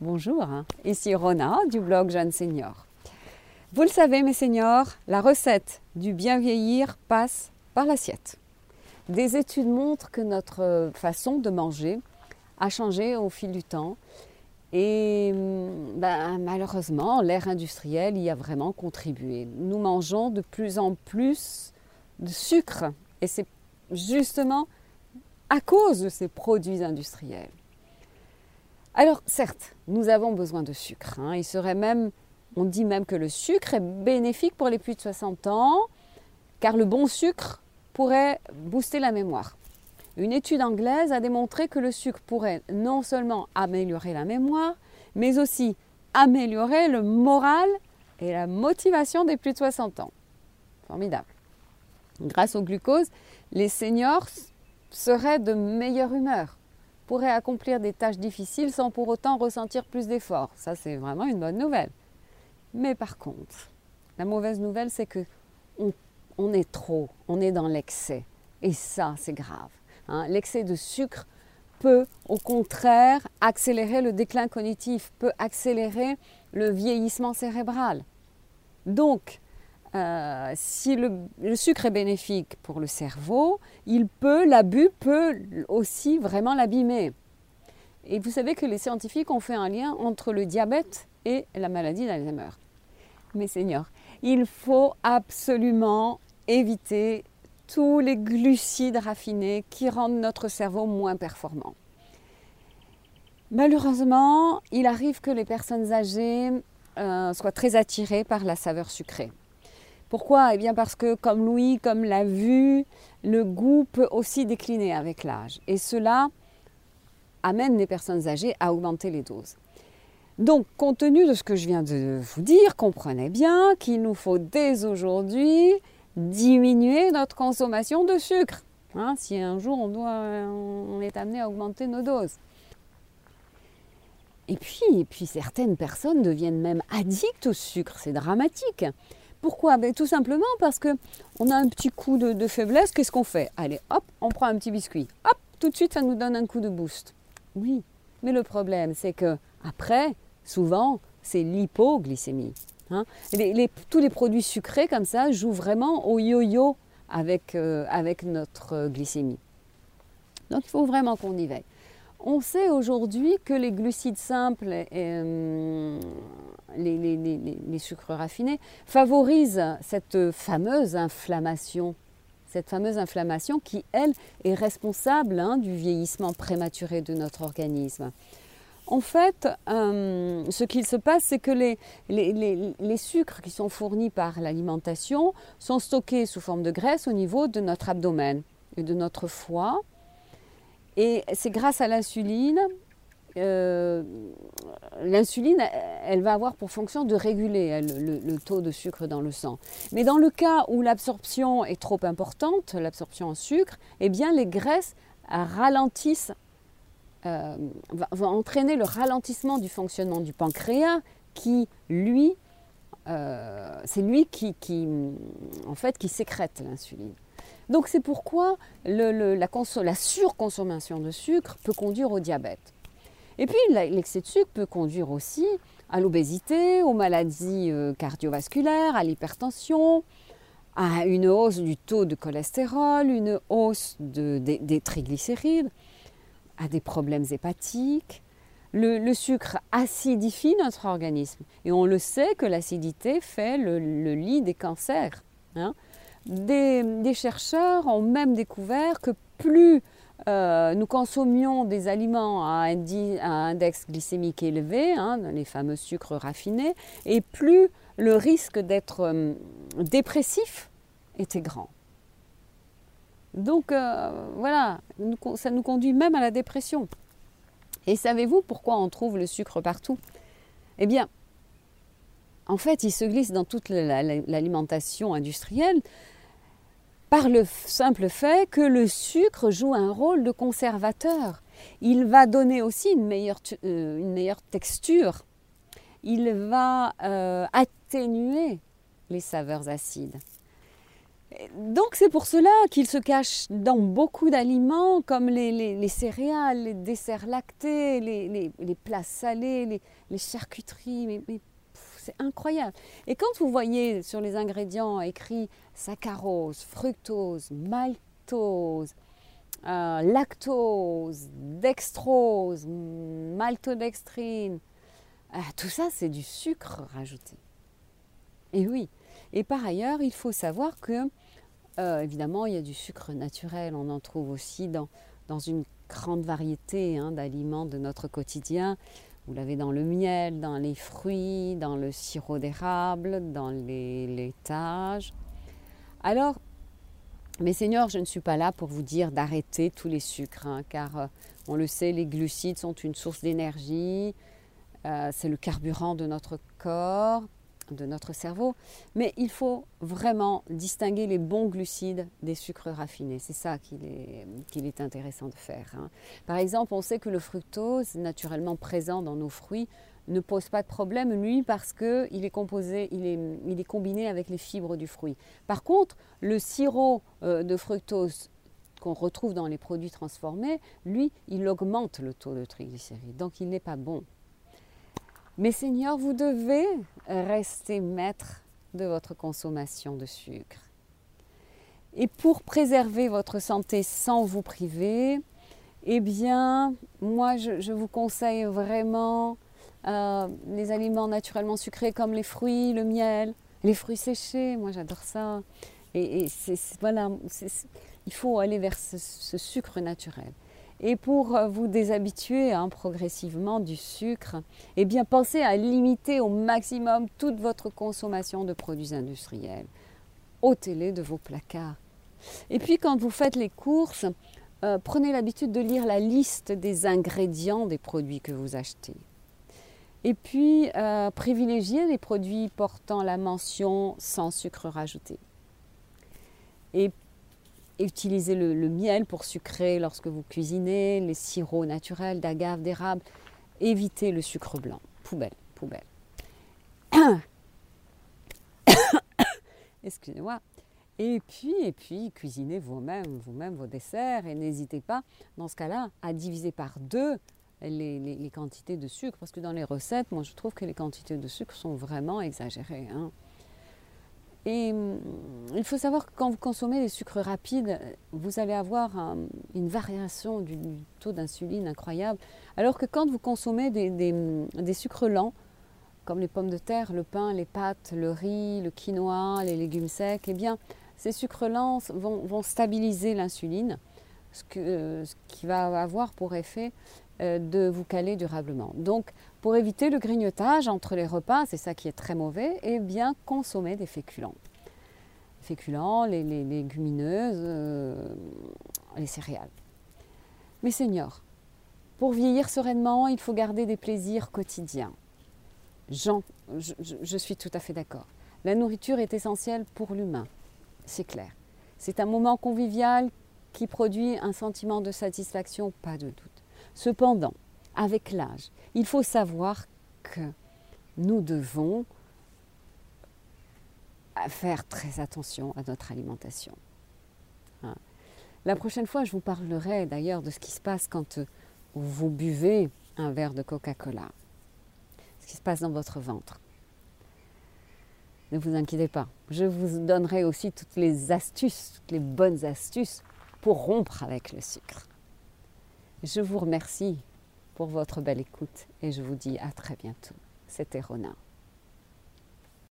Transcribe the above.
Bonjour, hein. ici Rona du blog Jeanne Senior. Vous le savez mes seniors, la recette du bien vieillir passe par l'assiette. Des études montrent que notre façon de manger a changé au fil du temps et ben, malheureusement l'ère industrielle y a vraiment contribué. Nous mangeons de plus en plus de sucre et c'est justement à cause de ces produits industriels. Alors certes, nous avons besoin de sucre. Hein. Il serait même, on dit même que le sucre est bénéfique pour les plus de 60 ans, car le bon sucre pourrait booster la mémoire. Une étude anglaise a démontré que le sucre pourrait non seulement améliorer la mémoire, mais aussi améliorer le moral et la motivation des plus de 60 ans. Formidable. Grâce au glucose, les seniors seraient de meilleure humeur pourrait accomplir des tâches difficiles sans pour autant ressentir plus d'efforts. Ça, c'est vraiment une bonne nouvelle. Mais par contre, la mauvaise nouvelle, c'est que on, est trop, on est dans l'excès. Et ça, c'est grave. Hein. L'excès de sucre peut, au contraire, accélérer le déclin cognitif, peut accélérer le vieillissement cérébral. Donc, euh, si le, sucre est bénéfique pour le cerveau, il peut, l'abus peut aussi vraiment l'abîmer. Et vous savez que les scientifiques ont fait un lien entre le diabète et la maladie d'Alzheimer. Mais seigneurs, il faut absolument éviter tous les glucides raffinés qui rendent notre cerveau moins performant. Malheureusement, il arrive que les personnes âgées euh, soient très attirées par la saveur sucrée. Pourquoi? Eh bien parce que comme Louis, comme l'a vu, le goût peut aussi décliner avec l'âge. Et cela amène les personnes âgées à augmenter les doses. Donc, compte tenu de ce que je viens de vous dire, comprenez bien qu'il nous faut dès aujourd'hui diminuer notre consommation de sucre. Hein, si un jour on, on est amené à augmenter nos doses. Et puis, et puis certaines personnes deviennent même addictes au sucre, c'est dramatique. Pourquoi? Ben, Tout simplement parce que on a un petit coup de, faiblesse, qu'est-ce qu'on fait? Allez, hop, on prend un petit biscuit. Hop, tout de suite, ça nous donne un coup de boost. Oui, mais le problème, c'est que après, souvent, c'est l'hypoglycémie. Hein. tous les produits sucrés comme ça jouent vraiment au yo-yo avec, euh, avec notre glycémie. Donc il faut vraiment qu'on y veille. On sait aujourd'hui que les glucides simples et, euh, les, sucres raffinés favorisent cette fameuse inflammation. Cette fameuse inflammation qui, elle, est responsable hein, du vieillissement prématuré de notre organisme. En fait, euh, ce qu'il se passe, c'est que les, les, sucres qui sont fournis par l'alimentation sont stockés sous forme de graisse au niveau de notre abdomen et de notre foie. Et c'est grâce à l'insuline euh, l'insuline, elle va avoir pour fonction de réguler le, taux de sucre dans le sang. Mais dans le cas où l'absorption est trop importante, l'absorption en sucre, eh bien les graisses ralentissent, euh, vont entraîner le ralentissement du fonctionnement du pancréas qui, lui, euh, c'est lui qui, en fait, qui sécrète l'insuline. Donc c'est pourquoi la, surconsommation de sucre peut conduire au diabète. Et puis l'excès de sucre peut conduire aussi à l'obésité, aux maladies euh, cardiovasculaires, à l'hypertension, à une hausse du taux de cholestérol, une hausse des triglycérides, à des problèmes hépatiques. Le, sucre acidifie notre organisme et on le sait que l'acidité fait le, lit des cancers. Hein. Des, chercheurs ont même découvert que plus euh, nous consommions des aliments à, index glycémique élevé, hein, les fameux sucres raffinés, et plus le risque d'être euh, dépressif était grand. Donc euh, voilà, ça nous conduit même à la dépression. Et savez-vous pourquoi on trouve le sucre partout? Eh bien, en fait, il se glisse dans toute l'alimentation industrielle par le simple fait que le sucre joue un rôle de conservateur. Il va donner aussi une meilleure, euh, une meilleure texture. Il va euh, atténuer les saveurs acides. Donc c'est pour cela qu'il se cache dans beaucoup d'aliments comme les, céréales, les desserts lactés, les, plats salés, les, charcuteries. C'est incroyable. Et quand vous voyez sur les ingrédients écrit saccharose, fructose, maltose, euh, lactose, dextrose, maltodextrine, euh, tout ça c'est du sucre rajouté. Et oui. Et par ailleurs, il faut savoir que euh, évidemment, il y a du sucre naturel, on en trouve aussi dans, dans une grande variété hein, d'aliments de notre quotidien. Vous l'avez dans le miel, dans les fruits, dans le sirop d'érable, dans les laitages. Alors, mes seigneurs, je ne suis pas là pour vous dire d'arrêter tous les sucres, hein, car euh, on le sait, les glucides sont une source d'énergie, euh, c'est le carburant de notre corps de notre cerveau, mais il faut vraiment distinguer les bons glucides des sucres raffinés. C'est ça qu'il est, qu'il est, intéressant de faire. Hein. Par exemple, on sait que le fructose, naturellement présent dans nos fruits, ne pose pas de problème, lui, parce qu'il est composé, il est, il est combiné avec les fibres du fruit. Par contre, le sirop euh, de fructose qu'on retrouve dans les produits transformés, lui, il augmente le taux de triglycérides. Donc, il n'est pas bon mais Seigneur, vous devez rester maître de votre consommation de sucre. Et pour préserver votre santé sans vous priver, eh bien, moi, je, vous conseille vraiment euh, les aliments naturellement sucrés comme les fruits, le miel, les fruits séchés. Moi, j'adore ça. Et, voilà, il faut aller vers ce sucre naturel. Et pour euh, vous déshabituer hein, progressivement du sucre, eh bien pensez à limiter au maximum toute votre consommation de produits industriels. Ôtez-les de vos placards. Et puis quand vous faites les courses, euh, prenez l'habitude de lire la liste des ingrédients des produits que vous achetez. Et puis euh, privilégiez les produits portant la mention sans sucre rajouté. Utilisez le, miel pour sucrer lorsque vous cuisinez, les sirops naturels d'agave, d'érable. Évitez le sucre blanc. Poubelle, poubelle. Excusez-moi. Et puis, et puis, cuisinez vous-même, vous-même vos desserts et n'hésitez pas, dans ce cas-là, à diviser par deux les, quantités de sucre, parce que dans les recettes, moi, je trouve que les quantités de sucre sont vraiment exagérées. Hein. Et hum, il faut savoir que quand vous consommez des sucres rapides, vous allez avoir une variation du, taux d'insuline incroyable. Alors que quand vous consommez des, sucres lents, comme les pommes de terre, le pain, les pâtes, le riz, le quinoa, les légumes secs, eh bien, ces sucres lents vont, stabiliser l'insuline, ce, qui va avoir pour effet de vous caler durablement. Donc, pour éviter le grignotage entre les repas, c'est ça qui est très mauvais, et bien consommer des féculents. Les féculents, les, légumineuses, euh, les céréales. Mais seigneurs, pour vieillir sereinement, il faut garder des plaisirs quotidiens. Jean, je, je suis tout à fait d'accord. La nourriture est essentielle pour l'humain, c'est clair. C'est un moment convivial qui produit un sentiment de satisfaction, pas de doute. Cependant, avec l'âge, il faut savoir que nous devons faire très attention à notre alimentation. Hein. La prochaine fois, je vous parlerai d'ailleurs de ce qui se passe quand vous buvez un verre de Coca-Cola, ce qui se passe dans votre ventre. Ne vous inquiétez pas, je vous donnerai aussi toutes les astuces, toutes les bonnes astuces pour rompre avec le sucre. Je vous remercie pour votre belle écoute et je vous dis à très bientôt. C'était Ronin.